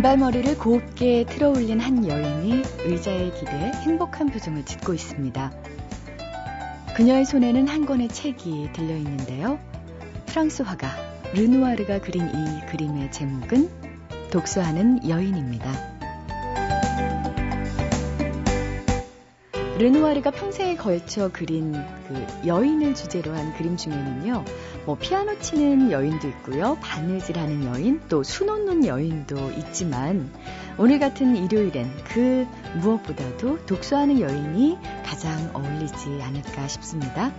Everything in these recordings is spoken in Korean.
단발머리를 곱게 틀어 올린 한 여인이 의자에 기대 행복한 표정을 짓고 있습니다. 그녀의 손에는 한 권의 책이 들려 있는데요. 프랑스 화가 르누아르가 그린 이 그림의 제목은 독서하는 여인입니다. 르누아르가 평생에 걸쳐 그린 그 여인을 주제로 한 그림 중에는요, 뭐 피아노 치는 여인도 있고요, 바느질하는 여인, 또 수놓는 여인도 있지만 오늘 같은 일요일엔 그 무엇보다도 독서하는 여인이 가장 어울리지 않을까 싶습니다.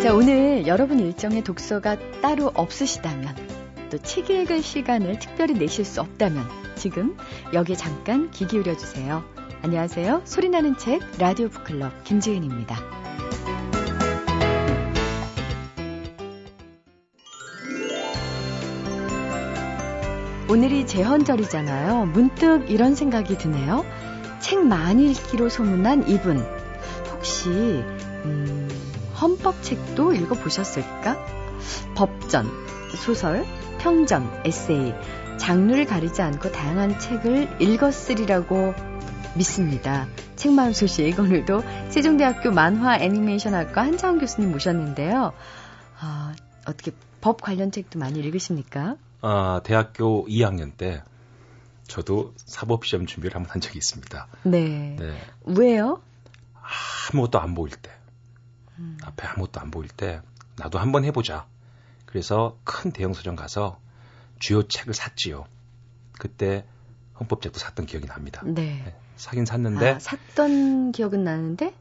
자, 오늘 여러분 일정에 독서가 따로 없으시다면, 또 책 읽을 시간을 특별히 내실 수 없다면, 지금 여기에 잠깐 귀 기울여 주세요. 안녕하세요. 소리나는 책 라디오 북클럽 김지은입니다. 오늘이 제헌절이잖아요. 문득 이런 생각이 드네요. 책 많이 읽기로 소문난 이분. 혹시 음, 헌법책도 읽어보셨을까? 법전, 소설, 평전, 에세이, 장르를 가리지 않고 다양한 책을 읽었으리라고 믿습니다. 책 마음 소식 오늘도 세종대학교 만화 애니메이션학과 한창원 교수님 모셨는데요. 아, 어떻게 법 관련 책도 많이 읽으십니까? 아, 대학교 2학년 때 저도 사법 시험 준비를 한번 한 적이 있습니다. 네. 네. 왜요? 아무것도 안 보일 때. 음. 앞에 아무것도 안 보일 때 나도 한번 해보자. 그래서 큰 대형 서점 가서 주요 책을 샀지요. 그때 헌법책도 샀던 기억이 납니다. 네. 네 사긴 샀는데 아, 샀던 기억은 나는데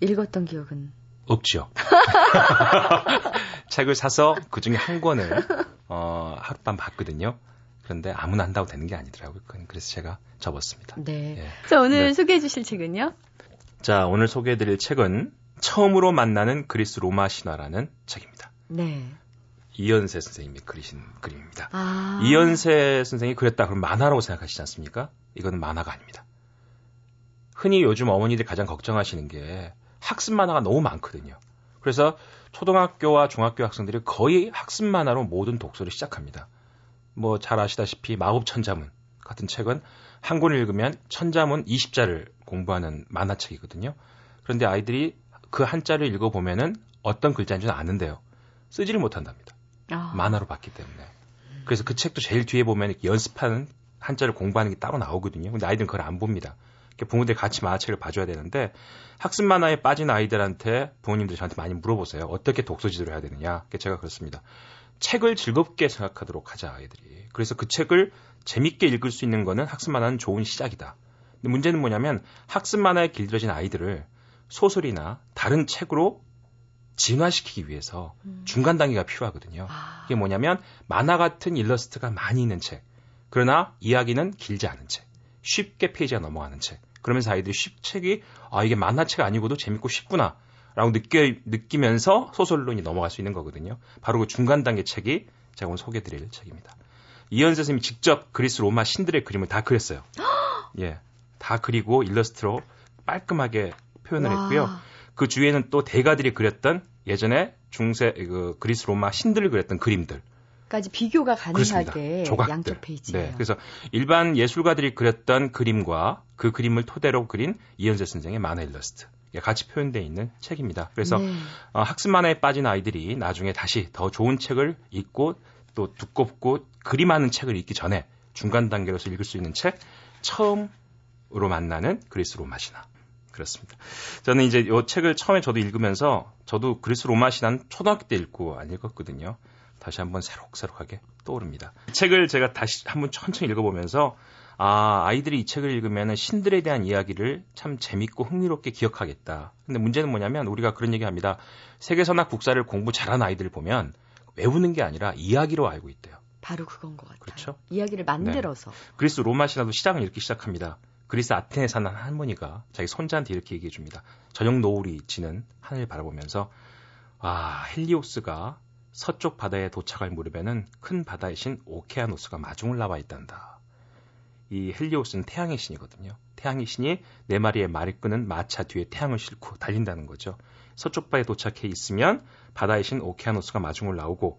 읽었던 기억은 없죠. 책을 사서 그 중에 한 권을 어, 하룻밤 봤거든요. 그런데 아무나 한다고 되는 게 아니더라고요. 그래서 제가 접었습니다. 네. 예. 자, 오늘 네. 소개해 주실 책은요? 자, 오늘 소개해 드릴 책은 처음으로 만나는 그리스 로마 신화라는 책입니다. 네. 이연세 선생님이 그리신 그림입니다. 아. 이연세 선생이 그렸다 그럼 만화라고 생각하시지 않습니까? 이거는 만화가 아닙니다. 흔히 요즘 어머니들이 가장 걱정하시는 게 학습 만화가 너무 많거든요. 그래서 초등학교와 중학교 학생들이 거의 학습 만화로 모든 독서를 시작합니다. 뭐 잘 아시다시피 마법천자문 같은 책은 한 권을 읽으면 천자문 20자를 공부하는 만화책이거든요. 그런데 아이들이 그 한자를 읽어보면은 어떤 글자인지는 아는데요. 쓰지를 못한답니다. 아. 만화로 봤기 때문에. 그래서 그 책도 제일 뒤에 보면 연습하는 한자를 공부하는 게 따로 나오거든요. 근데 아이들은 그걸 안 봅니다. 부모들이 같이 만화책을 봐줘야 되는데 학습 만화에 빠진 아이들한테 부모님들이 저한테 많이 물어보세요. 어떻게 독서 지도를 해야 되느냐. 제가 그렇습니다. 책을 즐겁게 생각하도록 하자 아이들이. 그래서 그 책을 재밌게 읽을 수 있는 거는 학습 만화는 좋은 시작이다. 근데 문제는 뭐냐면 학습 만화에 길들여진 아이들을 소설이나 다른 책으로 진화시키기 위해서 음. 중간 단계가 필요하거든요. 아. 이게 뭐냐면 만화 같은 일러스트가 많이 있는 책. 그러나 이야기는 길지 않은 책. 쉽게 페이지가 넘어가는 책. 그러면서 아이들이 쉽 책이 아 이게 만화책 아니고도 재밌고 쉽구나. 라고 느껴, 느끼면서 소설론이 넘어갈 수 있는 거거든요. 바로 그 중간 단계 책이 제가 오늘 소개해 드릴 책입니다. 이현세 선생님이 직접 그리스 로마 신들의 그림을 다 그렸어요. 예. 다 그리고 일러스트로 깔끔하게 표현을 와. 했고요. 그 주위에는 또 대가들이 그렸던 예전에 중세 그 그리스 로마 신들을 그렸던 그림들. 까지 비교가 가능하게 조각들. 양쪽 페이지예요. 네, 그래서 일반 예술가들이 그렸던 그림과 그 그림을 토대로 그린 이현세 선생의 만화 일러스트 같이 표현되어 있는 책입니다. 그래서 네. 어, 학습 만화에 빠진 아이들이 나중에 다시 더 좋은 책을 읽고 또 두껍고 그림 많은 책을 읽기 전에 중간 단계로서 읽을 수 있는 책 처음으로 만나는 그리스 로마 신화. 그렇습니다. 저는 이제 이 책을 처음에 저도 읽으면서 저도 그리스 로마 신한 초등학교 때 읽고 안 읽었거든요. 다시 한번 새록새록하게 떠오릅니다. 이 책을 제가 다시 한번 천천히 읽어보면서 아, 아이들이 이 책을 읽으면 신들에 대한 이야기를 참 재밌고 흥미롭게 기억하겠다. 근데 문제는 뭐냐면 우리가 그런 얘기 합니다. 세계사나 국사를 공부 잘하는 아이들 을 보면 외우는 게 아니라 이야기로 알고 있대요. 바로 그건 것 같아요. 그렇죠? 이야기를 만들어서. 네. 그리스 로마 신화도 시작을 읽기 시작합니다. 그리스 아테네 사는 할머니가 자기 손자한테 이렇게 얘기해 줍니다. 저녁 노을이 지는 하늘을 바라보면서 아 헬리오스가 서쪽 바다에 도착할 무렵에는 큰 바다의 신 오케아노스가 마중을 나와 있단다. 이 헬리오스는 태양의 신이거든요. 태양의 신이 네 마리의 말을 끄는 마차 뒤에 태양을 싣고 달린다는 거죠. 서쪽 바다에 도착해 있으면 바다의 신 오케아노스가 마중을 나오고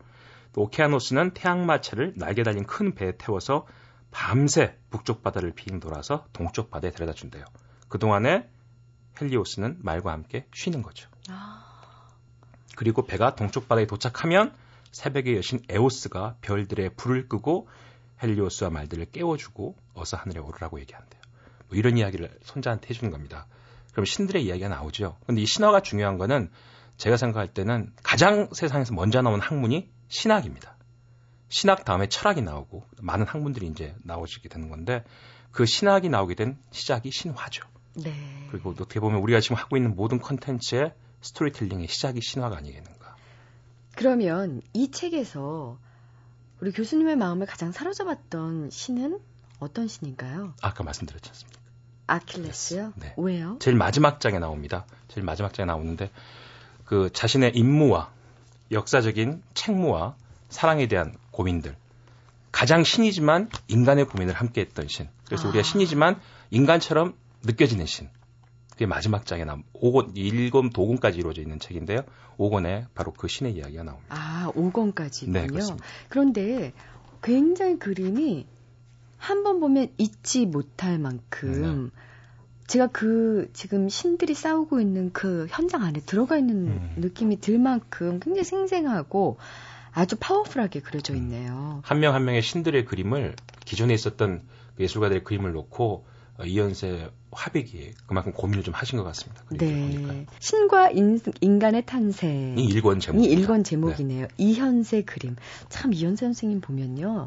또 오케아노스는 태양 마차를 날개 달린 큰 배에 태워서 밤새 북쪽 바다를 빙 돌아서 동쪽 바다에 데려다 준대요. 그동안에 헬리오스는 말과 함께 쉬는 거죠. 아... 그리고 배가 동쪽 바다에 도착하면 새벽의 여신 에오스가 별들의 불을 끄고 헬리오스와 말들을 깨워주고 어서 하늘에 오르라고 얘기한대요. 뭐 이런 이야기를 손자한테 해주는 겁니다. 그럼 신들의 이야기가 나오죠. 근데 이 신화가 중요한 거는 제가 생각할 때는 가장 세상에서 먼저 나온 학문이 신학입니다. 신학 다음에 철학이 나오고 많은 학문들이 이제 나오시게 되는 건데 그 신학이 나오게 된 시작이 신화죠. 네. 그리고 어떻게 보면 우리가 지금 하고 있는 모든 컨텐츠의 스토리텔링의 시작이 신화가 아니겠는가. 그러면 이 책에서 우리 교수님의 마음을 가장 사로잡았던 신은 어떤 신인가요? 아까 말씀드렸지 않습니까? 아킬레스요? 네. 왜요? 제일 마지막 장에 나옵니다. 제일 마지막 장에 나오는데 그 자신의 임무와 역사적인 책무와 사랑에 대한 고민들. 가장 신이지만 인간의 고민을 함께 했던 신. 그래서 아. 우리가 신이지만 인간처럼 느껴지는 신. 그게 마지막 장에 나온 5권, 1권, 도권까지 이루어져 있는 책인데요. 5권에 바로 그 신의 이야기가 나옵니다. 아, 5권까지군요. 네, 그렇습니다. 그런데 굉장히 그림이 한 번 보면 잊지 못할 만큼 네. 제가 그 지금 신들이 싸우고 있는 그 현장 안에 들어가 있는 음. 느낌이 들 만큼 굉장히 생생하고 아주 파워풀하게 그려져 음. 있네요. 한 명한 한 명의 신들의 그림을 기존에 있었던 그 예술가들의 그림을 놓고 어, 이연세 화백이 그만큼 고민을 좀 하신 것 같습니다. 네. 신과 인, 간의 탄생 이 일권 제목. 이 일권 제목이네요. 네. 이현세 그림. 참 이현세 선생님 보면요.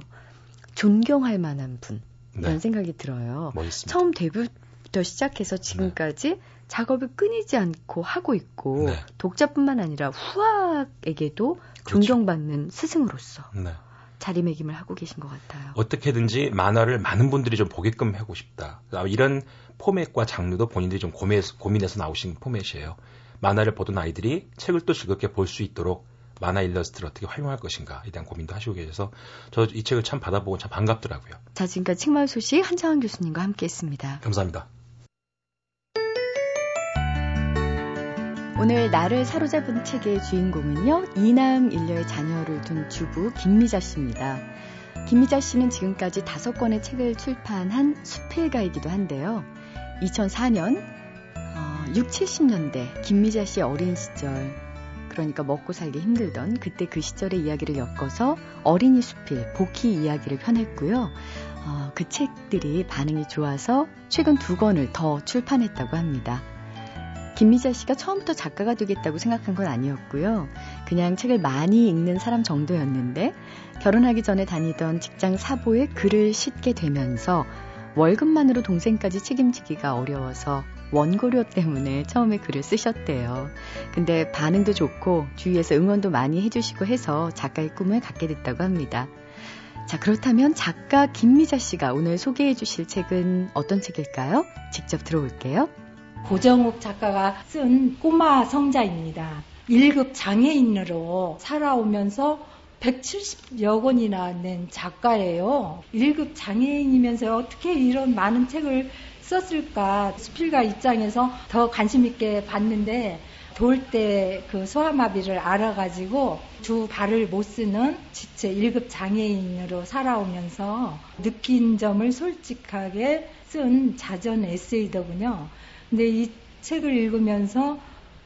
존경할 만한 분. 이런 네. 생각이 들어요. 멋있습니다. 처음 데뷔부터 시작해서 지금까지 네. 작업을 끊이지 않고 하고 있고 네. 독자뿐만 아니라 후학에게도 그렇죠. 존경받는 스승으로서 네. 자리매김을 하고 계신 것 같아요. 어떻게든지 만화를 많은 분들이 좀 보게끔 하고 싶다. 이런 포맷과 장르도 본인들이 좀 고민해서, 고민해서 나오신 포맷이에요. 만화를 보던 아이들이 책을 또 즐겁게 볼 수 있도록 만화 일러스트를 어떻게 활용할 것인가에 대한 고민도 하시고 계셔서 저 이 책을 참 받아보고 참 반갑더라고요. 자, 지금까지 책마을 소식 한창원 교수님과 함께했습니다. 감사합니다. 오늘 나를 사로잡은 책의 주인공은요, 이남 일녀의 자녀를 둔 주부 김미자 씨입니다. 김미자 씨는 지금까지 다섯 권의 책을 출판한 수필가이기도 한데요. 2004년, 어, 6, 70년대 김미자 씨의 어린 시절, 그러니까 먹고 살기 힘들던 그때 그 시절의 이야기를 엮어서 어린이 수필, 복희 이야기를 펴냈고요. 어, 그 책들이 반응이 좋아서 최근 두 권을 더 출판했다고 합니다. 김미자 씨가 처음부터 작가가 되겠다고 생각한 건 아니었고요. 그냥 책을 많이 읽는 사람 정도였는데 결혼하기 전에 다니던 직장 사보에 글을 싣게 되면서 월급만으로 동생까지 책임지기가 어려워서 원고료 때문에 처음에 글을 쓰셨대요. 근데 반응도 좋고 주위에서 응원도 많이 해주시고 해서 작가의 꿈을 갖게 됐다고 합니다. 자, 그렇다면 작가 김미자 씨가 오늘 소개해 주실 책은 어떤 책일까요? 직접 들어볼게요. 고정욱 작가가 쓴 꼬마 성자입니다. 1급 장애인으로 살아오면서 170여 권이나 낸 작가예요. 1급 장애인이면서 어떻게 이런 많은 책을 썼을까 수필가 입장에서 더 관심 있게 봤는데 돌 때 그 소아마비를 알아가지고 두 발을 못 쓰는 지체 1급 장애인으로 살아오면서 느낀 점을 솔직하게 쓴 자전 에세이더군요. 근데 이 책을 읽으면서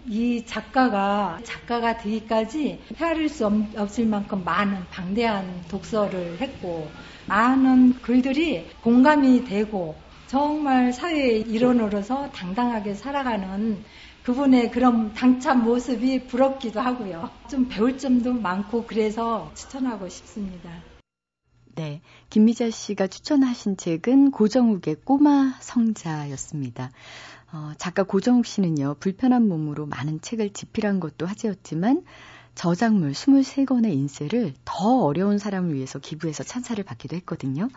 이 작가가 작가가 되기까지 헤아릴 수 없을 만큼 많은 방대한 독서를 했고 많은 글들이 공감이 되고 정말 사회의 일원으로서 당당하게 살아가는 그분의 그런 당찬 모습이 부럽기도 하고요. 좀 배울 점도 많고 그래서 추천하고 싶습니다. 네. 김미자 씨가 추천하신 책은 고정욱의 꼬마 성자였습니다. 어, 작가 고정욱 씨는요, 불편한 몸으로 많은 책을 집필한 것도 화제였지만, 저작물 23권의 인쇄를 더 어려운 사람을 위해서 기부해서 찬사를 받기도 했거든요.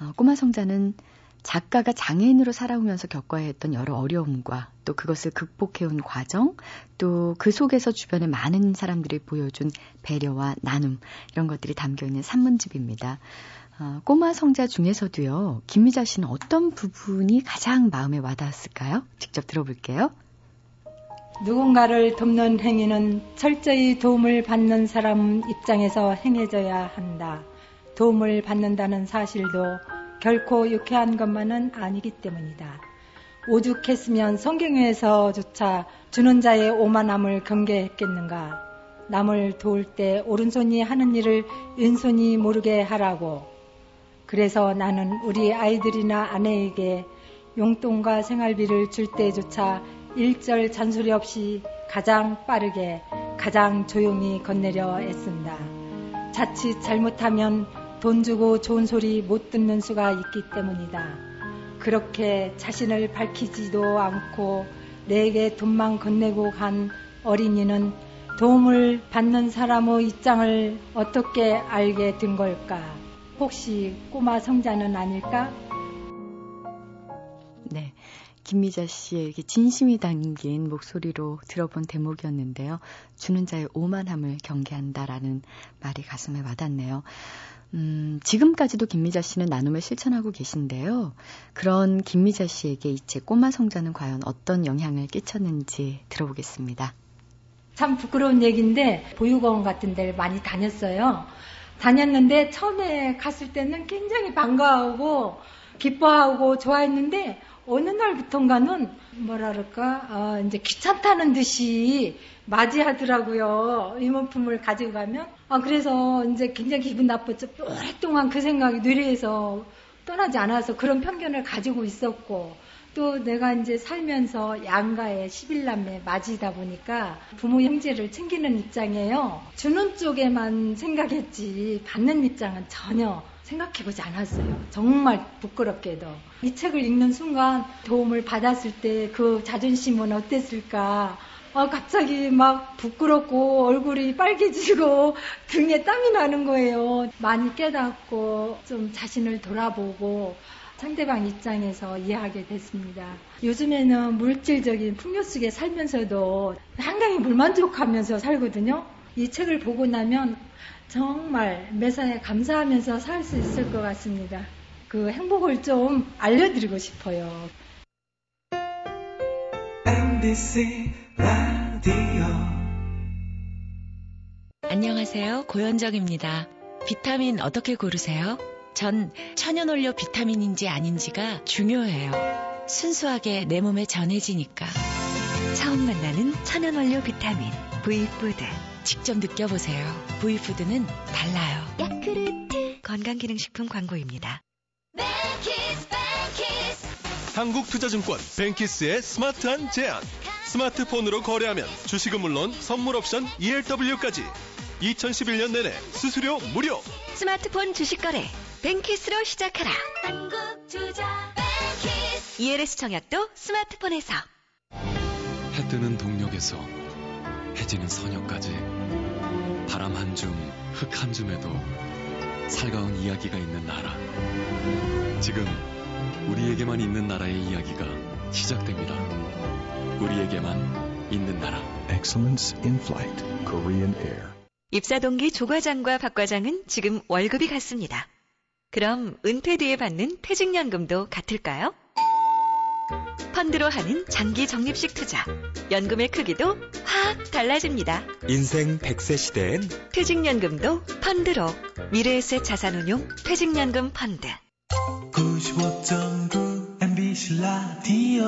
어, 꼬마 성자는 작가가 장애인으로 살아오면서 겪어야 했던 여러 어려움과 또 그것을 극복해온 과정, 또 그 속에서 주변에 많은 사람들이 보여준 배려와 나눔, 이런 것들이 담겨 있는 산문집입니다. 어, 꼬마 성자 중에서도요, 김미자 씨는 어떤 부분이 가장 마음에 와닿았을까요? 직접 들어볼게요. 누군가를 돕는 행위는 철저히 도움을 받는 사람 입장에서 행해져야 한다. 도움을 받는다는 사실도 결코 유쾌한 것만은 아니기 때문이다. 오죽했으면 성경에서조차 주는 자의 오만함을 경계했겠는가. 남을 도울 때 오른손이 하는 일을 왼손이 모르게 하라고. 그래서 나는 우리 아이들이나 아내에게 용돈과 생활비를 줄 때조차 일절 잔소리 없이 가장 빠르게 가장 조용히 건네려 애쓴다. 자칫 잘못하면 돈 주고 좋은 소리 못 듣는 수가 있기 때문이다. 그렇게 자신을 밝히지도 않고 내게 돈만 건네고 간 어린이는 도움을 받는 사람의 입장을 어떻게 알게 된 걸까? 혹시 꼬마 성자는 아닐까? 네. 김미자 씨에게 진심이 담긴 목소리로 들어본 대목이었는데요. 주는 자의 오만함을 경계한다라는 말이 가슴에 와닿네요. 음, 지금까지도 김미자 씨는 나눔을 실천하고 계신데요. 그런 김미자 씨에게 이제 꼬마 성자는 과연 어떤 영향을 끼쳤는지 들어보겠습니다. 참 부끄러운 얘기인데 보육원 같은 데를 많이 다녔어요. 다녔는데 처음에 갔을 때는 굉장히 반가워하고 기뻐하고 좋아했는데 어느 날부턴가는 뭐랄까 어, 이제 귀찮다는 듯이 맞이하더라고요. 이모품을 가지고 가면. 아 그래서 이제 굉장히 기분 나빴죠. 오랫동안 그 생각이 뇌리에서 떠나지 않아서 그런 편견을 가지고 있었고 또 내가 이제 살면서 양가의 11남매 맞이다 보니까 부모 형제를 챙기는 입장이에요. 주는 쪽에만 생각했지 받는 입장은 전혀 생각해보지 않았어요. 정말 부끄럽게도. 이 책을 읽는 순간 도움을 받았을 때 그 자존심은 어땠을까. 아, 갑자기 막 부끄럽고 얼굴이 빨개지고 등에 땀이 나는 거예요. 많이 깨닫고 좀 자신을 돌아보고 상대방 입장에서 이해하게 됐습니다. 요즘에는 물질적인 풍요 속에 살면서도 한강이 불만족하면서 살거든요. 이 책을 보고 나면 정말 매사에 감사하면서 살 수 있을 것 같습니다. 그 행복을 좀 알려드리고 싶어요. MBC 라디오 안녕하세요. 고현정입니다. 비타민 어떻게 고르세요? 전 천연원료 비타민인지 아닌지가 중요해요. 순수하게 내 몸에 전해지니까. 처음 만나는 천연원료 비타민 V푸드. 직접 느껴보세요. V푸드는 달라요. 야크르트 건강기능식품 광고입니다. 뱅키스, 뱅키스. 한국투자증권 뱅키스의 스마트한 제안. 스마트폰으로 거래하면 주식은 물론 선물 옵션 ELW까지 2011년 내내 수수료 무료. 스마트폰 주식 거래 뱅키스로 시작하라. 한국투자 뱅키스. ELS 청약도 스마트폰에서. 해 뜨는 동력에서 해지는 서녀까지 바람 한 줌, 흙 한 줌에도 살가운 이야기가 있는 나라. 지금 우리에게만 있는 나라의 이야기가 시작됩니다. 우리에게만 있는 나라. Excellence in Flight, Korean Air. 입사 동기 조과장과 박과장은 지금 월급이 같습니다. 그럼 은퇴 뒤에 받는 퇴직연금도 같을까요? 펀드로 하는 장기 적립식 투자. 연금의 크기도 확 달라집니다. 인생 100세 시대엔 퇴직연금도 펀드로. 미래에셋 자산운용 퇴직연금 펀드. 95.9 MBC 라디오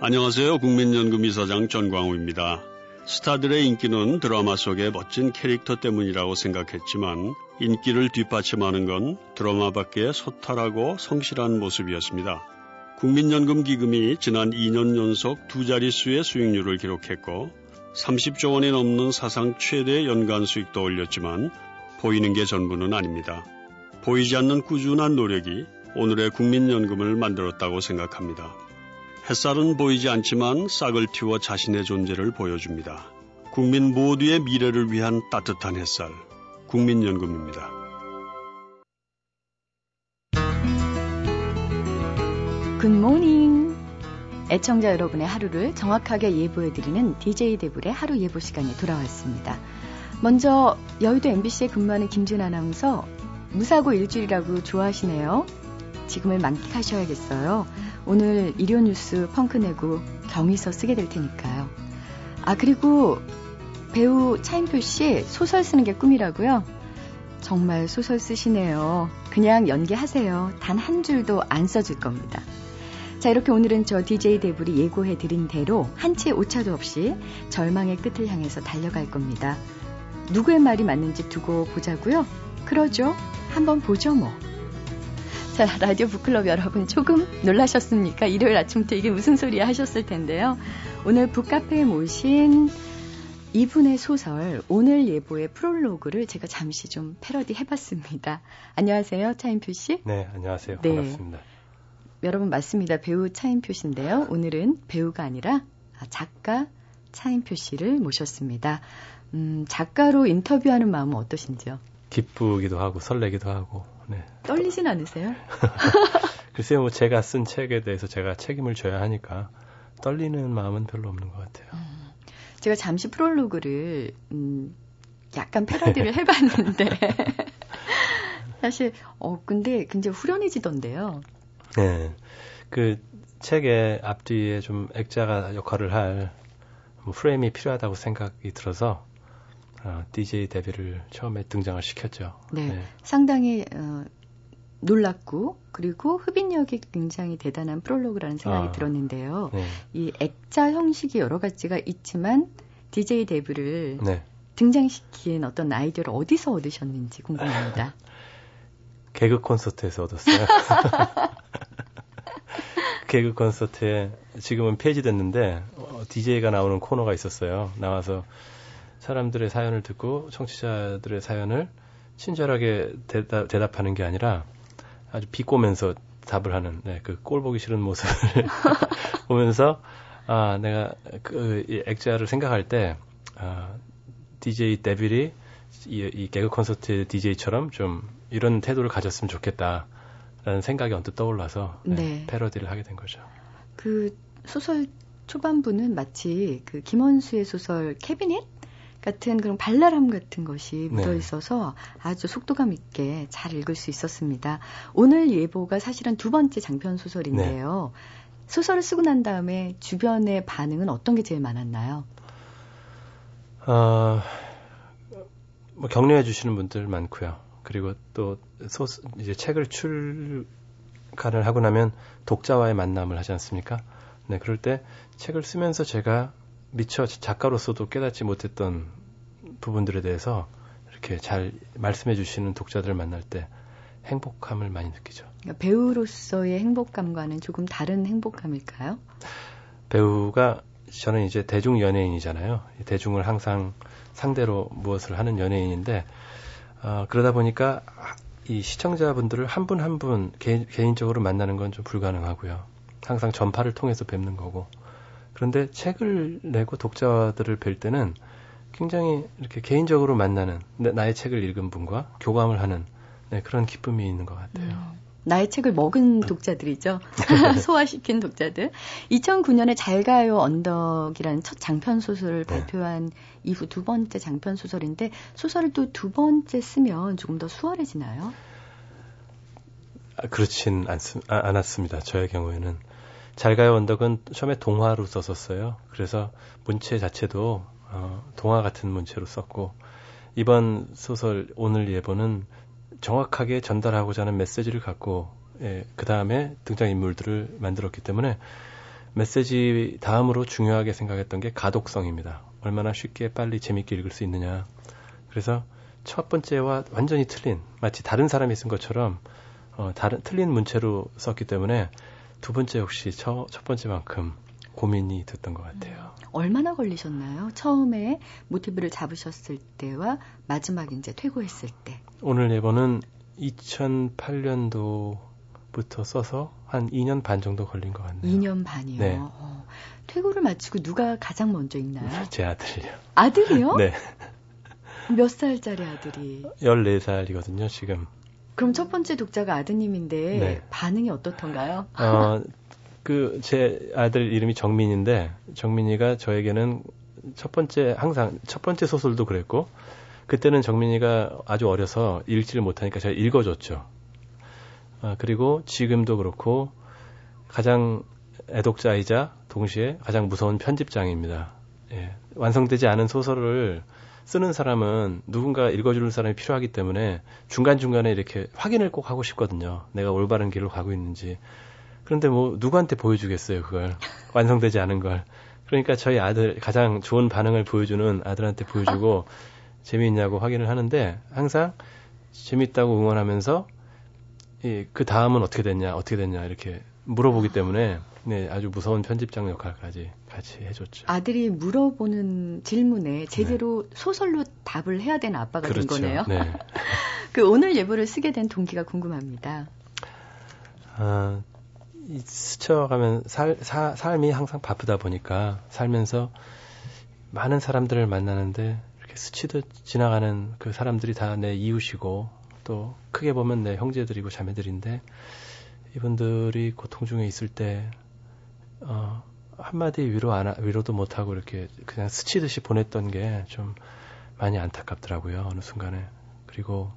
안녕하세요. 국민연금 이사장 전광우입니다. 스타들의 인기는 드라마 속의 멋진 캐릭터 때문이라고 생각했지만 인기를 뒷받침하는 건 드라마 밖의 소탈하고 성실한 모습이었습니다. 국민연금 기금이 지난 2년 연속 두 자릿수의 수익률을 기록했고 30조 원이 넘는 사상 최대 연간 수익도 올렸지만 보이는 게 전부는 아닙니다. 보이지 않는 꾸준한 노력이 오늘의 국민연금을 만들었다고 생각합니다. 햇살은 보이지 않지만 싹을 틔워 자신의 존재를 보여줍니다. 국민 모두의 미래를 위한 따뜻한 햇살, 국민연금입니다. 굿모닝. 애청자 여러분의 하루를 정확하게 예보해드리는 DJ 대불의 하루 예보 시간이 돌아왔습니다. 먼저 여의도 MBC에 근무하는 김준 아나운서 무사고 일주일이라고 좋아하시네요. 지금을 만끽하셔야겠어요. 오늘 일요 뉴스 펑크 내고 경위서 쓰게 될 테니까요. 아, 그리고 배우 차인표 씨 소설 쓰는 게 꿈이라고요? 정말 소설 쓰시네요. 그냥 연기하세요. 단 한 줄도 안 써줄 겁니다. 자, 이렇게 오늘은 저 DJ 데블이 예고해 드린 대로 한치 오차도 없이 절망의 끝을 향해서 달려갈 겁니다. 누구의 말이 맞는지 두고 보자고요. 그러죠. 한번 보죠, 뭐. 자, 라디오 북클럽 여러분 조금 놀라셨습니까? 일요일 아침부터 이게 무슨 소리야 하셨을 텐데요. 오늘 북카페에 모신 이분의 소설 오늘 예보의 프롤로그를 제가 잠시 좀 패러디 해봤습니다. 안녕하세요, 차인표 씨. 네, 안녕하세요. 네. 반갑습니다. 여러분 맞습니다. 배우 차인표 씨인데요. 오늘은 배우가 아니라 작가 차인표 씨를 모셨습니다. 음, 작가로 인터뷰하는 마음은 어떠신지요? 기쁘기도 하고 설레기도 하고. 네. 떨리진 않으세요? 글쎄요, 뭐 제가 쓴 책에 대해서 제가 책임을 져야 하니까 떨리는 마음은 별로 없는 것 같아요. 음, 제가 잠시 프롤로그를 음, 약간 패러디를 해봤는데 사실 어 근데 굉장히 후련해지던데요. 네, 그 책의 앞뒤에 좀 액자가 역할을 할 뭐 프레임이 필요하다고 생각이 들어서 어, DJ 데뷔를 처음에 등장을 시켰죠. 네, 네. 상당히 어, 놀랐고 그리고 흡인력이 굉장히 대단한 프롤로그라는 생각이 아, 들었는데요. 네. 이 액자 형식이 여러 가지가 있지만 DJ 데뷔를 네. 등장시킨 어떤 아이디어를 어디서 얻으셨는지 궁금합니다. 개그 콘서트에서 얻었어요. 개그 콘서트에 지금은 폐지됐는데 어, DJ가 나오는 코너가 있었어요. 나와서 사람들의 사연을 듣고 청취자들의 사연을 친절하게 대답, 대답하는 게 아니라 아주 비꼬면서 답을 하는 네, 그꼴 보기 싫은 모습을 보면서 아 내가 그 액자를 생각할 때 아, DJ 데빌이 이, 이 개그 콘서트 DJ처럼 좀 이런 태도를 가졌으면 좋겠다라는 생각이 언뜻 떠올라서 네, 네. 패러디를 하게 된 거죠. 그 소설 초반부는 마치 그 김원수의 소설 캐비닛 같은 그런 발랄함 같은 것이 묻어 네. 있어서 네. 아주 속도감 있게 잘 읽을 수 있었습니다. 오늘 예보가 사실은 두 번째 장편 소설인데요. 네. 소설을 쓰고 난 다음에 주변의 반응은 어떤 게 제일 많았나요? 어, 뭐 격려해 주시는 분들 많고요. 그리고 또 소, 이제 책을 출간을 하고 나면 독자와의 만남을 하지 않습니까? 네, 그럴 때 책을 쓰면서 제가 미처 작가로서도 깨닫지 못했던 부분들에 대해서 이렇게 잘 말씀해 주시는 독자들을 만날 때 행복함을 많이 느끼죠. 그러니까 배우로서의 행복감과는 조금 다른 행복감일까요? 배우가 저는 이제 대중 연예인이잖아요. 대중을 항상 상대로 무엇을 하는 연예인인데 어, 그러다 보니까 이 시청자분들을 한 분 한분 개인적으로 만나는 건 좀 불가능하고요. 항상 전파를 통해서 뵙는 거고 그런데 책을 내고 독자들을 뵐 때는 굉장히 이렇게 개인적으로 만나는 나의 책을 읽은 분과 교감을 하는 네, 그런 기쁨이 있는 것 같아요. 음, 나의 책을 먹은 독자들이죠. 소화시킨 독자들. 2009년에 잘 가요 언덕이라는 첫 장편 소설을 네. 발표한 이후 두 번째 장편 소설인데 소설을 또 두 번째 쓰면 조금 더 수월해지나요? 아, 그렇진 않, 아, 않았습니다. 저의 경우에는. 잘가요 언덕은 처음에 동화로 썼었어요. 그래서 문체 자체도 어, 동화 같은 문체로 썼고 이번 소설 오늘 예보는 정확하게 전달하고자 하는 메시지를 갖고 예, 그 다음에 등장 인물들을 만들었기 때문에 메시지 다음으로 중요하게 생각했던 게 가독성입니다. 얼마나 쉽게 빨리 재밌게 읽을 수 있느냐. 그래서 첫 번째와 완전히 틀린 마치 다른 사람이 쓴 것처럼 어, 다른 틀린 문체로 썼기 때문에 두 번째 역시 첫, 첫 번째만큼 고민이 됐던 것 같아요. 음, 얼마나 걸리셨나요? 처음에 모티브를 잡으셨을 때와 마지막 이제 퇴고했을 때. 오늘 예번은 2008년도부터 써서 한 2년 반 정도 걸린 것 같네요. 2년 반이요. 네. 어, 퇴고를 마치고 누가 가장 먼저 읽나요? 제 아들이요. 아들이요? 네. 몇 살짜리 아들이? 14살이거든요, 지금. 그럼 첫 번째 독자가 아드님인데 네. 반응이 어떻던가요? 어, 그 제 아들 이름이 정민인데 정민이가 저에게는 첫 번째 항상 첫 번째 소설도 그랬고 그때는 정민이가 아주 어려서 읽지를 못하니까 제가 읽어줬죠. 아, 그리고 지금도 그렇고 가장 애독자이자 동시에 가장 무서운 편집장입니다. 예, 완성되지 않은 소설을 쓰는 사람은 누군가 읽어주는 사람이 필요하기 때문에 중간중간에 이렇게 확인을 꼭 하고 싶거든요. 내가 올바른 길로 가고 있는지. 그런데 뭐 누구한테 보여주겠어요, 그걸. 완성되지 않은 걸. 그러니까 저희 아들 가장 좋은 반응을 보여주는 아들한테 보여주고 재미있냐고 확인을 하는데 항상 재밌다고 응원하면서 이, 그 다음은 어떻게 됐냐, 어떻게 됐냐 이렇게 물어보기 때문에 네, 아주 무서운 편집장 역할까지 같이 해줬죠. 아들이 물어보는 질문에 제대로 네. 소설로 답을 해야 되는 아빠가 그렇죠. 된 거네요. 네. 그 오늘 예보를 쓰게 된 동기가 궁금합니다. 아, 이 스쳐가면 살, 사, 삶이 항상 바쁘다 보니까 살면서 많은 사람들을 만나는데 이렇게 스치듯 지나가는 그 사람들이 다 내 이웃이고 또 크게 보면 내 형제들이고 자매들인데 이분들이 고통 중에 있을 때 어, 한마디 위로 안, 위로도 못하고 이렇게 그냥 스치듯이 보냈던 게 좀 많이 안타깝더라고요. 어느 순간에. 그리고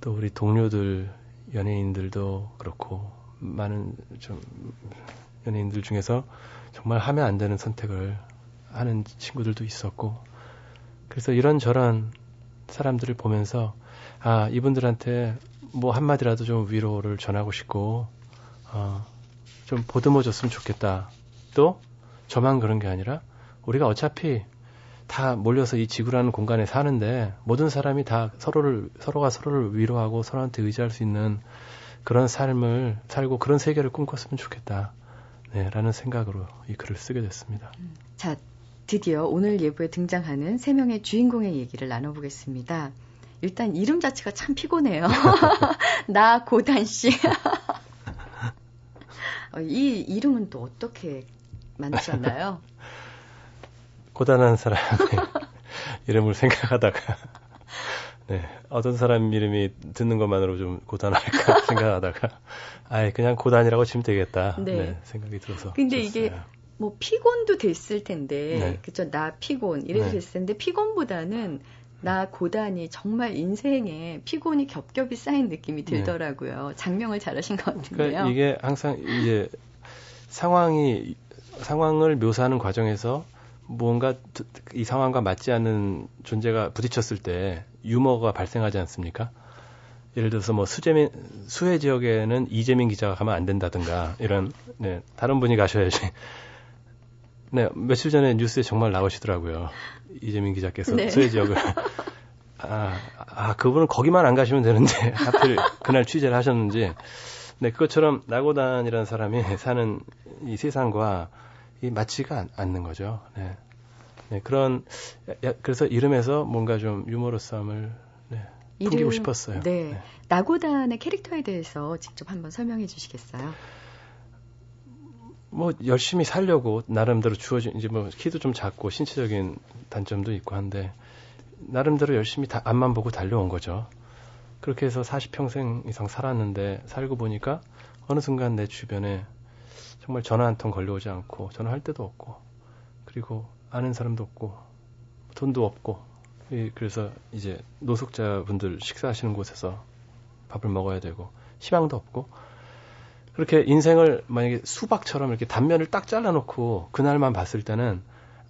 또 우리 동료들, 연예인들도 그렇고, 많은 좀 연예인들 중에서 정말 하면 안 되는 선택을 하는 친구들도 있었고, 그래서 이런저런 사람들을 보면서, 아, 이분들한테 뭐 한마디라도 좀 위로를 전하고 싶고, 어, 좀 보듬어 줬으면 좋겠다. 또 저만 그런 게 아니라 우리가 어차피 다 몰려서 이 지구라는 공간에 사는데 모든 사람이 다 서로를 서로가 서로를 위로하고 서로한테 의지할 수 있는 그런 삶을 살고 그런 세계를 꿈꿨으면 좋겠다. 네, 라는 생각으로 이 글을 쓰게 됐습니다. 자, 드디어 오늘 예보에 등장하는 세 명의 주인공의 얘기를 나눠보겠습니다. 일단 이름 자체가 참 피곤해요. 나 고단 씨. 어, 이 이름은 또 어떻게 만드셨나요? 고단한 사람의 이름을 생각하다가 네, 어떤 사람 이름이 듣는 것만으로 좀 고단할까 생각하다가 아예 그냥 고단이라고 치면 되겠다 네. 네, 생각이 들어서 근데 줬어요. 이게 뭐 피곤도 됐을 텐데 네. 그죠 나 피곤 이래도 네. 됐을 텐데 피곤보다는 나 고단이 정말 인생에 피곤이 겹겹이 쌓인 느낌이 네. 들더라고요. 네. 장명을 잘하신 것 같은데요. 그러니까 이게 항상 이제 상황이 상황을 묘사하는 과정에서 뭔가 이 상황과 맞지 않는 존재가 부딪혔을 때 유머가 발생하지 않습니까? 예를 들어서 뭐 수재민 수해 지역에는 이재민 기자가 가면 안 된다든가 이런 네 다른 분이 가셔야지. 네 며칠 전에 뉴스에 정말 나오시더라고요. 이재민 기자께서 네. 수해 지역을 아, 아 그분은 거기만 안 가시면 되는데 하필 그날 취재를 하셨는지 네 그것처럼 나고단이라는 사람이 사는 이 세상과 이 맞지가 않, 는 거죠. 네. 네 그런 야, 그래서 이름에서 뭔가 좀 유머러스함을 네, 풍기고 싶었어요. 네. 네. 나고단의 캐릭터에 대해서 직접 한번 설명해 주시겠어요? 뭐 열심히 살려고 나름대로 주어진 이제 뭐 키도 좀 작고 신체적인 단점도 있고 한데 나름대로 열심히 다 앞만 보고 달려온 거죠. 그렇게 해서 40평생 이상 살았는데 살고 보니까 어느 순간 내 주변에 정말 전화 한 통 걸려오지 않고 전화할 데도 없고 그리고 아는 사람도 없고 돈도 없고 그래서 이제 노숙자분들 식사하시는 곳에서 밥을 먹어야 되고 희망도 없고 그렇게 인생을 만약에 수박처럼 이렇게 단면을 딱 잘라놓고 그날만 봤을 때는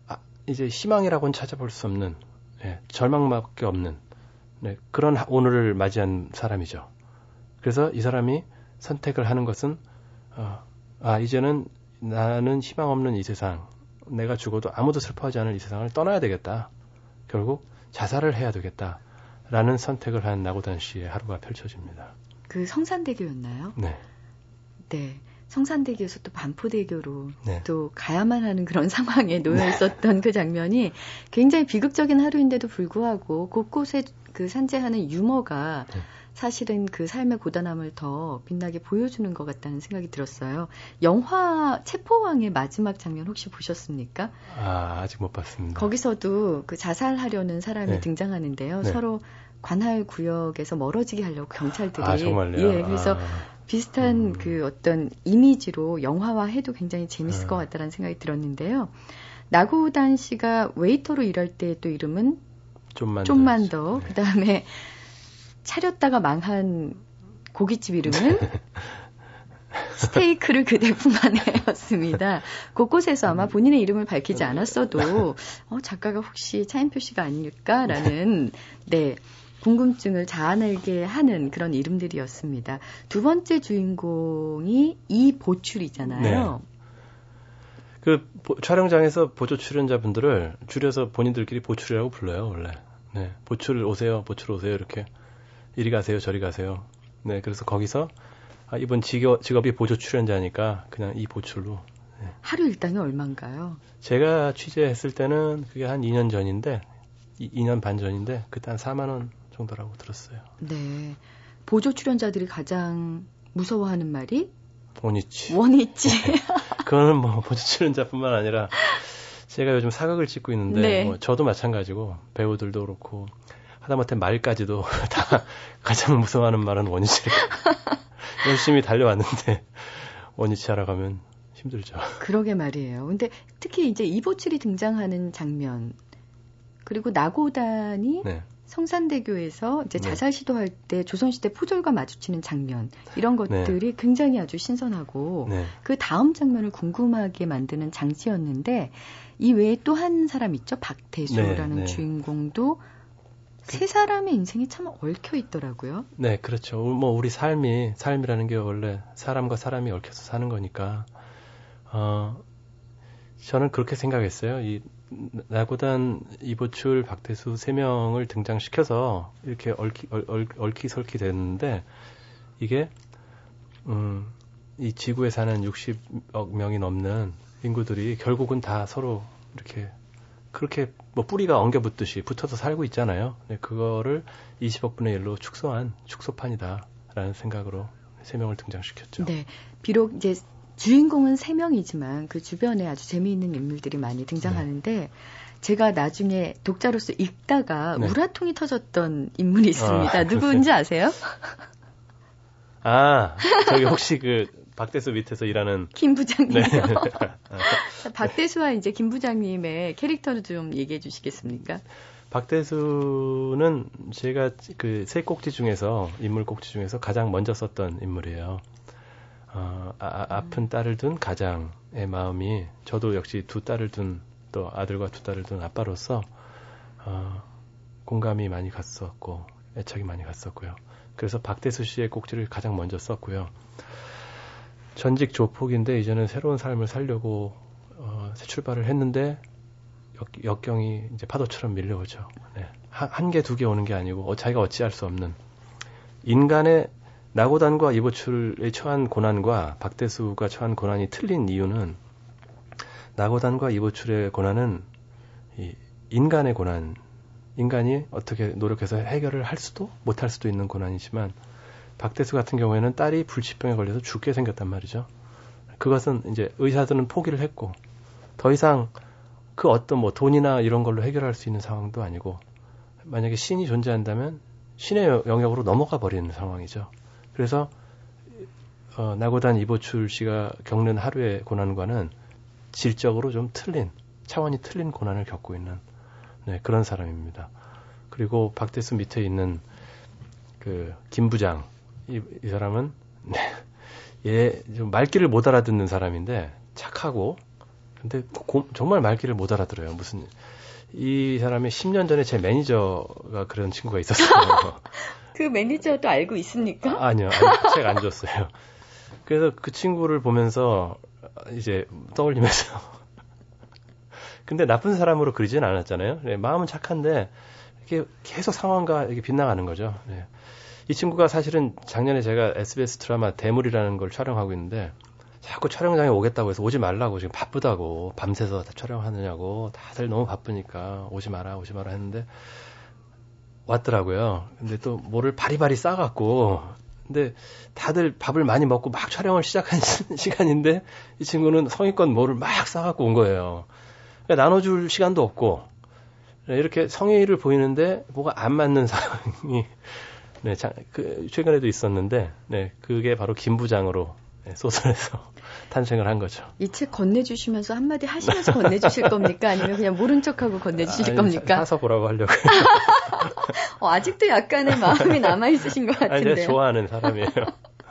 아, 이제 희망이라고는 찾아볼 수 없는 예, 절망밖에 없는 네, 그런 오늘을 맞이한 사람이죠. 그래서 이 사람이 선택을 하는 것은 어, 아 이제는 나는 희망 없는 이 세상, 내가 죽어도 아무도 슬퍼하지 않을 이 세상을 떠나야 되겠다. 결국 자살을 해야 되겠다 라는 선택을 한 나고단 씨의 하루가 펼쳐집니다. 그 성산대교였나요? 네. 네. 성산대교에서 또 반포대교로 네. 또 가야만 하는 그런 상황에 놓여 있었던 네. 그 장면이 굉장히 비극적인 하루인데도 불구하고 곳곳에 그 산재하는 유머가 네. 사실은 그 삶의 고단함을 더 빛나게 보여주는 것 같다는 생각이 들었어요. 영화 체포왕의 마지막 장면 혹시 보셨습니까? 아, 아직 못 봤습니다. 거기서도 그 자살하려는 사람이 네. 등장하는데요. 네. 서로 관할 구역에서 멀어지게 하려고 경찰들이 아, 정말요? 예, 그래서 아. 비슷한 음. 그 어떤 이미지로 영화화해도 굉장히 재밌을 음. 것 같다는 생각이 들었는데요. 나고단 씨가 웨이터로 일할 때 또 이름은 좀만, 좀만 더. 네. 그다음에 차렸다가 망한 고깃집 이름은 스테이크를 그대 품 안에였습니다. 곳곳에서 아마 본인의 이름을 밝히지 않았어도 어, 작가가 혹시 차인표 씨가 아닐까라는 네 궁금증을 자아내게 하는 그런 이름들이었습니다. 두 번째 주인공이 이보출이잖아요. 네. 그 보, 촬영장에서 보조 출연자분들을 줄여서 본인들끼리 보출이라고 불러요 원래. 네, 보출 오세요, 보출 오세요 이렇게 이리 가세요, 저리 가세요. 네, 그래서 거기서 아, 이번 직업, 직업이 보조 출연자니까 그냥 이 보출로. 네. 하루 일당이 얼마인가요? 제가 취재했을 때는 그게 한 2년 전인데 2, 년반 전인데 그때 한 4만 원 정도라고 들었어요. 네. 보조 출연자들이 가장 무서워하는 말이 원위치. 원위치. 네. 그거는 뭐 보조 출연자뿐만 아니라 제가 요즘 사극을 찍고 있는데 네. 뭐 저도 마찬가지고 배우들도 그렇고 하다못해 말까지도 다 가장 무서워하는 말은 원위치. 열심히 달려왔는데 원위치 하러 가면 힘들죠. 그러게 말이에요. 근데 특히 이제 이보출이 등장하는 장면 그리고 나고단이 네. 성산대교에서 이제 네. 자살 시도할 때 조선시대 포졸과 마주치는 장면 이런 네. 것들이 네. 굉장히 아주 신선하고 네. 그 다음 장면을 궁금하게 만드는 장치였는데 이 외에 또 한 사람 있죠 박태수라는 네, 네. 주인공도 세 사람의 인생이 참 얽혀 있더라고요. 네, 그렇죠. 뭐 우리 삶이 삶이라는 게 원래 사람과 사람이 얽혀서 사는 거니까 어 저는 그렇게 생각했어요. 이 나고단 이보출 박태수 세 명을 등장시켜서 이렇게 얽히, 얽, 얽히설키 됐는데 이게 음, 이 지구에 사는 60억 명이 넘는 인구들이 결국은 다 서로 이렇게 그렇게 뭐 뿌리가 엉겨붙듯이 붙어서 살고 있잖아요. 네, 그거를 20억 분의 1로 축소한 축소판이다라는 생각으로 세 명을 등장시켰죠. 네. 비록 이제 주인공은 3명이지만 그 주변에 아주 재미있는 인물들이 많이 등장하는데 네. 제가 나중에 독자로서 읽다가 네. 우라통이 터졌던 인물이 있습니다. 아, 누구인지 아세요? 아, 저기 혹시 그 박대수 밑에서 일하는 김 부장님. 네. 박대수와 이제 김 부장님의 캐릭터를 좀 얘기해 주시겠습니까? 박대수는 제가 그 세 꼭지 중에서 인물 꼭지 중에서 가장 먼저 썼던 인물이에요. 어, 아, 아, 아픈 딸을 둔 가장의 마음이 저도 역시 두 딸을 둔 또 아들과 두 딸을 둔 아빠로서 어, 공감이 많이 갔었고 애착이 많이 갔었고요. 그래서 박대수 씨의 꼭지를 가장 먼저 썼고요. 전직 조폭인데 이제는 새로운 삶을 살려고 어, 새 출발을 했는데 역, 경이 이제 파도처럼 밀려오죠. 네. 한 개, 두개 오는 게 아니고 어, 자기가 어찌할 수 없는 인간의 나고단과 이보출의 처한 고난과 박대수가 처한 고난이 틀린 이유는 나고단과 이보출의 고난은 이 인간의 고난, 인간이 어떻게 노력해서 해결을 할 수도 못할 수도 있는 고난이지만 박대수 같은 경우에는 딸이 불치병에 걸려서 죽게 생겼단 말이죠. 그것은 이제 의사들은 포기를 했고 더 이상 그 어떤 뭐 돈이나 이런 걸로 해결할 수 있는 상황도 아니고 만약에 신이 존재한다면 신의 영역으로 넘어가 버리는 상황이죠. 그래서 어, 나고단 이보출 씨가 겪는 하루의 고난과는 질적으로 좀 틀린 차원이 틀린 고난을 겪고 있는 네, 그런 사람입니다. 그리고 박대수 밑에 있는 그 김부장 이, 이 사람은 네, 얘좀 말귀를 못 알아듣는 사람인데 착하고 근데 고, 정말 말귀를 못 알아들어요. 무슨 이 사람이 10년 전에 제 매니저가 그런 친구가 있었어요. 그 매니저도 알고 있습니까? 아, 니요 책 안 줬어요. 그래서 그 친구를 보면서 이제 떠올리면서. 근데 나쁜 사람으로 그리진 않았잖아요. 네, 마음은 착한데 이렇게 계속 상황과 이렇게 빗나가는 거죠. 네. 이 친구가 사실은 작년에 제가 SBS 드라마 대물이라는 걸 촬영하고 있는데 자꾸 촬영장에 오겠다고 해서 오지 말라고 지금 바쁘다고 밤새서 다 촬영하느냐고 다들 너무 바쁘니까 오지 마라 오지 마라 했는데 왔더라고요. 근데 또 뭐를 바리바리 싸갖고 근데 다들 밥을 많이 먹고 막 촬영을 시작한 시간인데 이 친구는 성의껏 뭐를 막 싸갖고 온 거예요. 그러니까 나눠줄 시간도 없고 이렇게 성의를 보이는데 뭐가 안 맞는 상황이 네, 자, 그 최근에도 있었는데 네, 그게 바로 김 부장으로 네, 소설에서 탄생을 한 거죠. 이 책 건네주시면서 한마디 하시면서 건네주실 겁니까? 아니면 그냥 모른 척하고 건네주실 아니, 겁니까? 사서 보라고 하려고. 어, 아직도 약간의 마음이 남아있으신 것 같은데요. 아니, 좋아하는 사람이에요.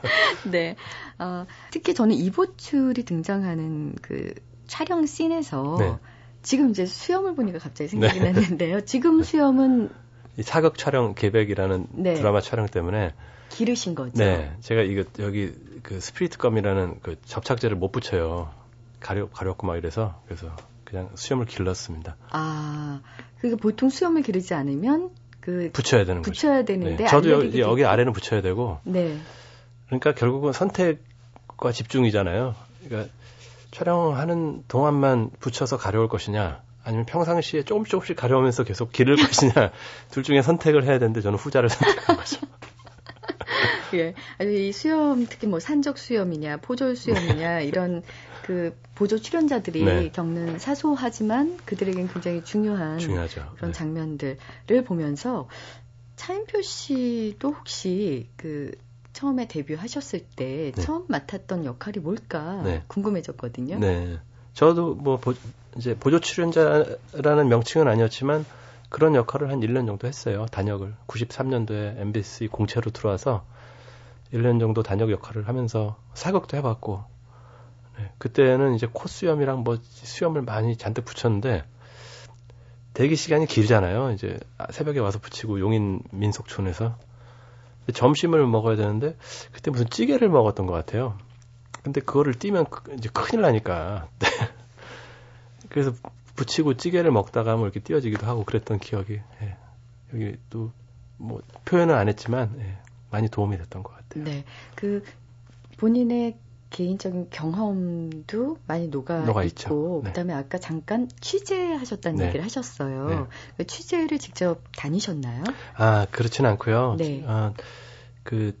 네. 어, 특히 저는 이보출이 등장하는 그 촬영 씬에서 네. 지금 이제 수염을 보니까 갑자기 생각이 네. 났는데요. 지금 수염은 이 사극 촬영 계백이라는 네. 드라마 촬영 때문에 기르신 거죠. 네, 제가 이거 여기 그 spirit gum이라는 그 접착제를 못 붙여요. 가려 가렵고 막 이래서 그래서 그냥 수염을 길렀습니다. 아, 그게 보통 수염을 기르지 않으면 그 붙여야 되는 붙여야 거죠. 되는데 네. 저도 여기, 여기 아래는 붙여야 되고. 네. 그러니까 결국은 선택과 집중이잖아요. 그러니까 촬영하는 동안만 붙여서 가려울 것이냐, 아니면 평상시에 조금 조금씩 가려우면서 계속 기를 것이냐, 둘 중에 선택을 해야 되는데 저는 후자를 선택한 거죠. 예. 아니, 이 수염, 특히 뭐 산적 수염이냐, 포졸 수염이냐, 이런 그 보조 출연자들이 네. 겪는 사소하지만 그들에겐 굉장히 중요한 중요하죠. 그런 네. 장면들을 보면서 차인표 씨도 혹시 그 처음에 데뷔하셨을 때 네. 처음 맡았던 역할이 뭘까 네. 궁금해졌거든요. 네. 저도 뭐 보, 이제 보조 출연자라는 명칭은 아니었지만 그런 역할을 한 1년 정도 했어요. 단역을 93년도에 MBC 공채로 들어와서 1년 정도 단역 역할을 하면서 사극도 해봤고 네, 그때는 이제 콧수염이랑 뭐 수염을 많이 잔뜩 붙였는데 대기 시간이 길잖아요. 이제 새벽에 와서 붙이고 용인 민속촌에서 점심을 먹어야 되는데 그때 무슨 찌개를 먹었던 것 같아요. 근데 그거를 띄면 이제 큰일 나니까. 네. 그래서 붙이고 찌개를 먹다가 뭐 이렇게 띄어지기도 하고 그랬던 기억이 예. 여기 또 뭐 표현은 안 했지만 예. 많이 도움이 됐던 것 같아요. 네, 그 본인의 개인적인 경험도 많이 녹아, 녹아 있고 네. 그다음에 아까 잠깐 취재하셨다는 네. 얘기를 하셨어요. 네. 그 취재를 직접 다니셨나요? 아 그렇진 않고요. 네. 아, 그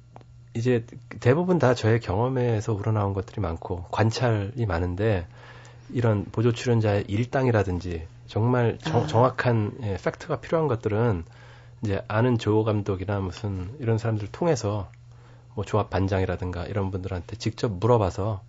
이제 대부분 다 저의 경험에서 우러나온 것들이 많고 관찰이 많은데 이런 보조 출연자의 일당이라든지 정말 정, 아. 정확한 예, 팩트가 필요한 것들은 이제 아는 조 감독이나 무슨 이런 사람들 을 통해서 뭐 조합 반장이라든가 이런 분들한테 직접 물어봐서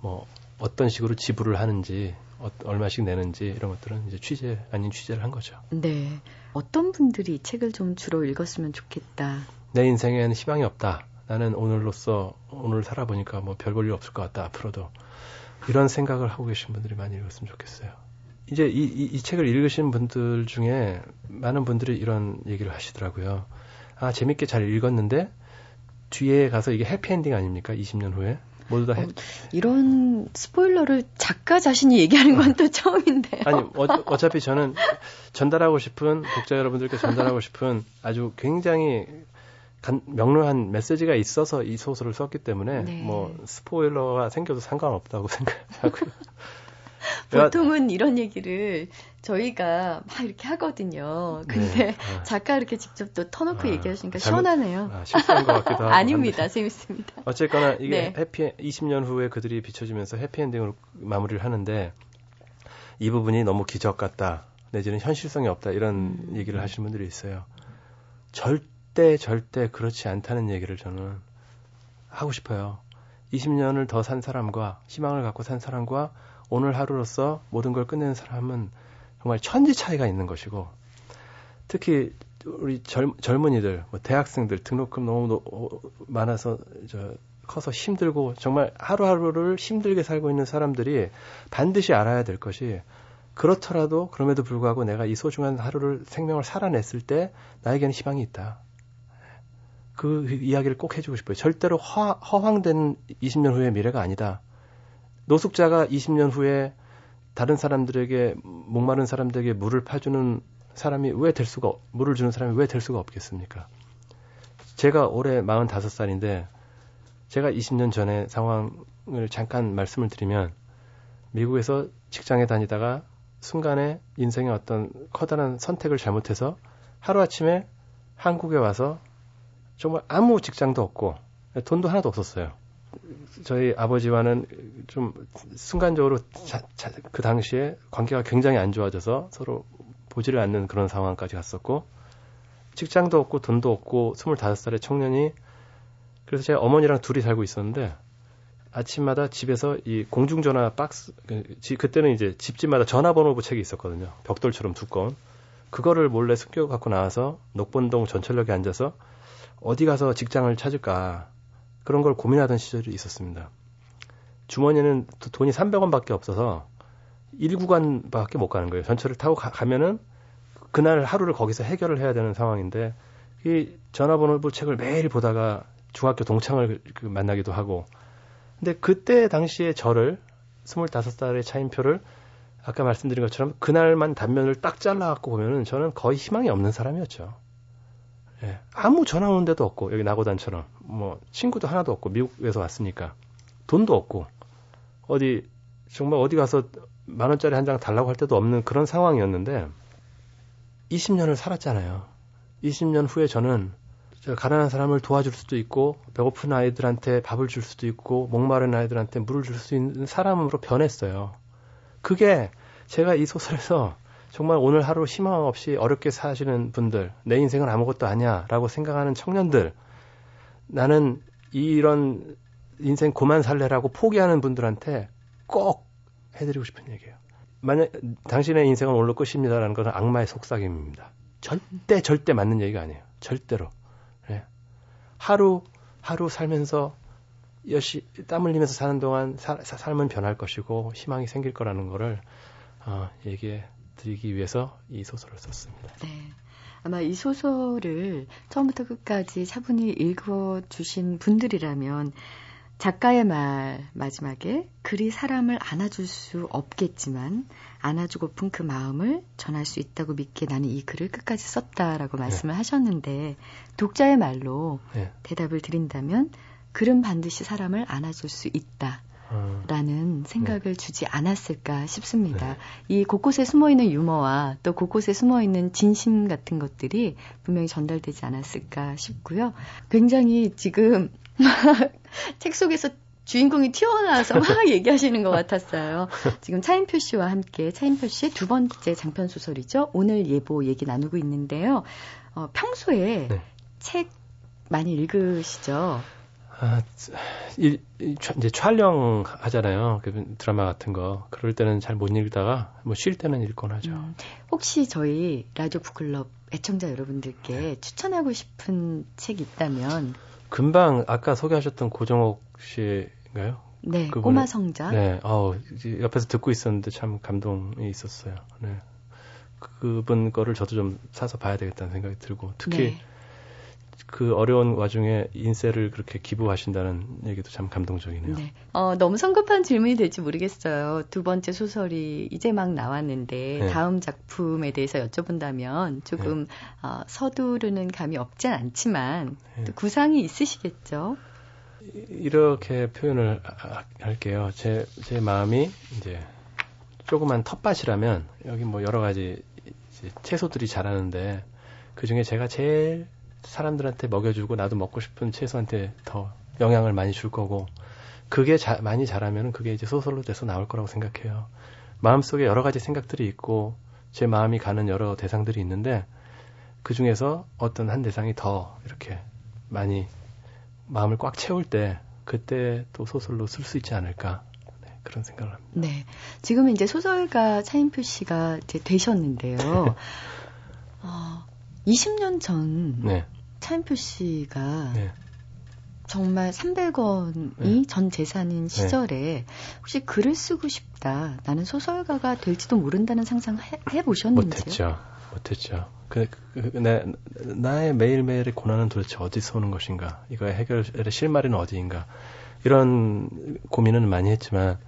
뭐 어떤 식으로 지불을 하는지 어, 얼마씩 내는지 이런 것들은 이제 취재 아닌 취재를 한 거죠. 네. 어떤 분들이 이 책을 좀 주로 읽었으면 좋겠다. 내 인생에는 희망이 없다. 나는 오늘로서 오늘 살아보니까 뭐 별 볼 일 없을 것 같다. 앞으로도 이런 생각을 하고 계신 분들이 많이 읽었으면 좋겠어요. 이제 이, 이, 이 책을 읽으신 분들 중에 많은 분들이 이런 얘기를 하시더라고요. 아 재밌게 잘 읽었는데 뒤에 가서 이게 해피엔딩 아닙니까? 20년 후에 모두 다 해... 어, 이런 스포일러를 작가 자신이 얘기하는 건 또 처음인데요. 아니 어, 차피 저는 전달하고 싶은 독자 여러분들께 전달하고 싶은 아주 굉장히 간, 명료한 메시지가 있어서 이 소설을 썼기 때문에 네. 뭐 스포일러가 생겨도 상관없다고 생각하고요. 보통은 이런 얘기를 저희가 막 이렇게 하거든요. 근데 네. 아. 작가 이렇게 직접 또 터놓고 아, 얘기하시니까 잘못, 시원하네요. 아, 실수한 것 같기도 하고. 아닙니다. 재밌습니다. 어쨌거나 이게 네. 해피 20년 후에 그들이 비춰지면서 해피엔딩으로 마무리를 하는데 이 부분이 너무 기적 같다. 내지는 현실성이 없다. 이런 음. 얘기를 하시는 분들이 있어요. 절 대 절대 그렇지 않다는 얘기를 저는 하고 싶어요. 20년을 더 산 사람과 희망을 갖고 산 사람과 오늘 하루로서 모든 걸 끝내는 사람은 정말 천지 차이가 있는 것이고 특히 우리 젊, 젊은이들, 뭐 대학생들 등록금 너무 노, 어, 많아서 저 커서 힘들고 정말 하루하루를 힘들게 살고 있는 사람들이 반드시 알아야 될 것이 그렇더라도 그럼에도 불구하고 내가 이 소중한 하루를 생명을 살아냈을 때 나에게는 희망이 있다. 그 이야기를 꼭 해주고 싶어요. 절대로 허, 허황된 20년 후의 미래가 아니다. 노숙자가 20년 후에 다른 사람들에게 목마른 사람들에게 물을 파주는 사람이 왜 될 수가 물을 주는 사람이 왜 될 수가 없겠습니까? 제가 올해 45살인데 제가 20년 전에 상황을 잠깐 말씀을 드리면 미국에서 직장에 다니다가 순간에 인생의 어떤 커다란 선택을 잘못해서 하루아침에 한국에 와서 정말 아무 직장도 없고 돈도 하나도 없었어요. 저희 아버지와는 좀 순간적으로 자, 자, 그 당시에 관계가 굉장히 안 좋아져서 서로 보지를 않는 그런 상황까지 갔었고 직장도 없고 돈도 없고 25살의 청년이 그래서 제가 어머니랑 둘이 살고 있었는데 아침마다 집에서 이 공중전화 박스 그, 그때는 이제 집집마다 전화번호 부 책이 있었거든요. 벽돌처럼 두꺼운 그거를 몰래 숨겨 갖고 나와서 녹본동 전철역에 앉아서 어디 가서 직장을 찾을까 그런 걸 고민하던 시절이 있었습니다. 주머니는 돈이 300원밖에 없어서 1구간밖에 못 가는 거예요. 전철을 타고 가, 면은 그날 하루를 거기서 해결을 해야 되는 상황인데 이 전화번호 책을 매일 보다가 중학교 동창을 그 만나기도 하고 근데 그때 당시에 저를 25살의 차인표를 아까 말씀드린 것처럼 그날만 단면을 딱 잘라갖고 보면은 저는 거의 희망이 없는 사람이었죠. 예, 아무 전화 오는 데도 없고 여기 나고단처럼 뭐 친구도 하나도 없고 미국에서 왔으니까 돈도 없고 어디 정말 어디 가서 만 원짜리 한 장 달라고 할 때도 없는 그런 상황이었는데 20년을 살았잖아요. 20년 후에 저는 가난한 사람을 도와줄 수도 있고 배고픈 아이들한테 밥을 줄 수도 있고 목마른 아이들한테 물을 줄 수 있는 사람으로 변했어요. 그게 제가 이 소설에서 정말 오늘 하루 희망 없이 어렵게 사시는 분들, 내 인생은 아무것도 아니야 라고 생각하는 청년들, 나는 이런 인생 고만 살래라고 포기하는 분들한테 꼭 해드리고 싶은 얘기예요. 만약 당신의 인생은 오늘 끝입니다라는 것은 악마의 속삭임입니다. 절대 절대 맞는 얘기가 아니에요. 절대로. 네. 하루 하루 살면서 여시 땀 흘리면서 사는 동안 사, 삶은 변할 것이고 희망이 생길 거라는 거를 어, 얘기해 드리기 위해서 이 소설을 썼습니다. 네. 아마 이 소설을 처음부터 끝까지 차분히 읽어 주신 분들이라면 작가의 말 마지막에 글이 사람을 안아줄 수 없겠지만 안아주고픈 그 마음을 전할 수 있다고 믿게 나는 이 글을 끝까지 썼다라고 네. 말씀을 네. 하셨는데 독자의 말로 네. 대답을 드린다면 글은 반드시 사람을 안아줄 수 있다. 라는 생각을 네. 주지 않았을까 싶습니다. 네. 이 곳곳에 숨어 있는 유머와 또 곳곳에 숨어 있는 진심 같은 것들이 분명히 전달되지 않았을까 싶고요. 굉장히 지금 책 속에서 주인공이 튀어나와서 막 얘기하시는 것 같았어요. 지금 차인표 씨와 함께 차인표 씨의 두 번째 장편 소설이죠. 오늘 예보 얘기 나누고 있는데요. 어, 평소에 네. 책 많이 읽으시죠? 아, 이, 이, 이제 촬영하잖아요. 그 드라마 같은 거. 그럴 때는 잘 못 읽다가 뭐 쉴 때는 읽곤 하죠. 음, 혹시 저희 라디오 북클럽 애청자 여러분들께 네. 추천하고 싶은 책 있다면 금방 아까 소개하셨던 고정옥 씨인가요? 네, 그분의, 꼬마 성자. 네, 어, 옆에서 듣고 있었는데 참 감동이 있었어요. 네. 그분 거를 저도 좀 사서 봐야 되겠다는 생각이 들고 특히 네. 그 어려운 와중에 인쇄를 그렇게 기부하신다는 얘기도 참 감동적이네요. 네. 어, 너무 성급한 질문이 될지 모르겠어요. 두 번째 소설이 이제 막 나왔는데 네. 다음 작품에 대해서 여쭤본다면 조금 네. 어, 서두르는 감이 없지 않지만 네. 또 구상이 있으시겠죠? 이렇게 표현을 할게요. 제, 제 마음이 이제 조그만 텃밭이라면 여기 뭐 여러 가지 채소들이 자라는데 그 중에 제가 제일 사람들한테 먹여주고 나도 먹고 싶은 채소한테 더 영향을 많이 줄 거고 그게 자, 많이 자라면 그게 이제 소설로 돼서 나올 거라고 생각해요. 마음속에 여러 가지 생각들이 있고 제 마음이 가는 여러 대상들이 있는데 그 중에서 어떤 한 대상이 더 이렇게 많이 마음을 꽉 채울 때 그때 또 소설로 쓸 수 있지 않을까 네, 그런 생각을 합니다. 네, 지금 이제 소설가 차인표 씨가 이제 되셨는데요. 어, 20년 전 네. 차인표 씨가 네. 정말 300원이 네. 전 재산인 네. 시절에 혹시 글을 쓰고 싶다. 나는 소설가가 될지도 모른다는 상상 해, 보셨는지요? 못했죠. 못했죠. 그, 그, 그, 내, 나의 매일매일의 고난은 도대체 어디서 오는 것인가? 이거의 해결의 실마리는 어디인가? 이런 고민은 많이 했지만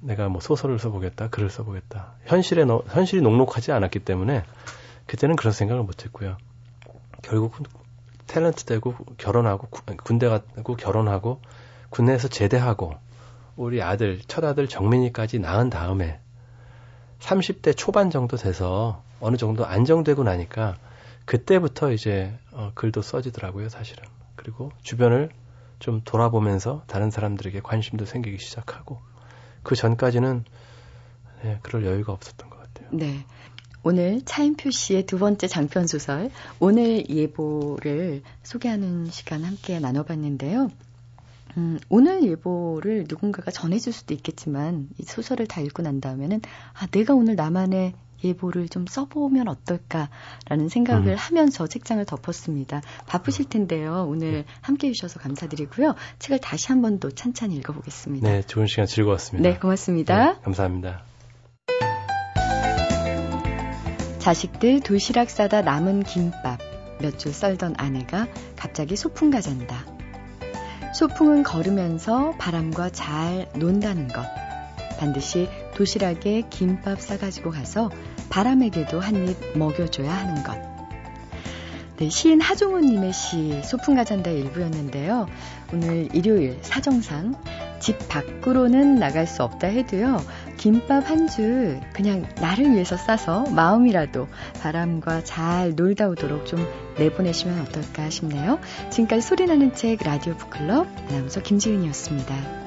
내가 뭐 소설을 써보겠다, 글을 써보겠다. 현실에, 너, 현실이 녹록하지 않았기 때문에 그때는 그런 생각을 못했고요. 결국은 탤런트 되고 결혼하고 군대 가고 결혼하고 군대에서 제대하고 우리 아들 첫 아들 정민이까지 낳은 다음에 30대 초반 정도 돼서 어느 정도 안정되고 나니까 그때부터 이제 어, 글도 써지더라고요 사실은 그리고 주변을 좀 돌아보면서 다른 사람들에게 관심도 생기기 시작하고 그 전까지는 네, 그럴 여유가 없었던 것 같아요. 네. 오늘 차인표 씨의 두 번째 장편 소설 오늘 예보를 소개하는 시간 함께 나눠봤는데요. 음, 오늘 예보를 누군가가 전해줄 수도 있겠지만 이 소설을 다 읽고 난 다음에는 아 내가 오늘 나만의 예보를 좀 써보면 어떨까라는 생각을 음. 하면서 책장을 덮었습니다. 바쁘실 텐데요. 오늘 네. 함께 해주셔서 감사드리고요. 책을 다시 한 번 더 찬찬히 읽어보겠습니다. 네, 좋은 시간 즐거웠습니다. 네, 고맙습니다. 네, 감사합니다. 자식들 도시락 싸다 남은 김밥 몇 줄 썰던 아내가 갑자기 소풍 가 잔다. 소풍은 걸으면서 바람과 잘 논다는 것. 반드시 도시락에 김밥 싸가지고 가서 바람에게도 한 입 먹여줘야 하는 것. 네, 시인 하종훈님의 시 소풍 가 잔다 일부였는데요. 오늘 일요일 사정상 집 밖으로는 나갈 수 없다 해도요. 김밥 한 줄 그냥 나를 위해서 싸서 마음이라도 바람과 잘 놀다 오도록 좀 내보내시면 어떨까 싶네요. 지금까지 소리나는 책 라디오 북클럽 아나운서 김지은이었습니다.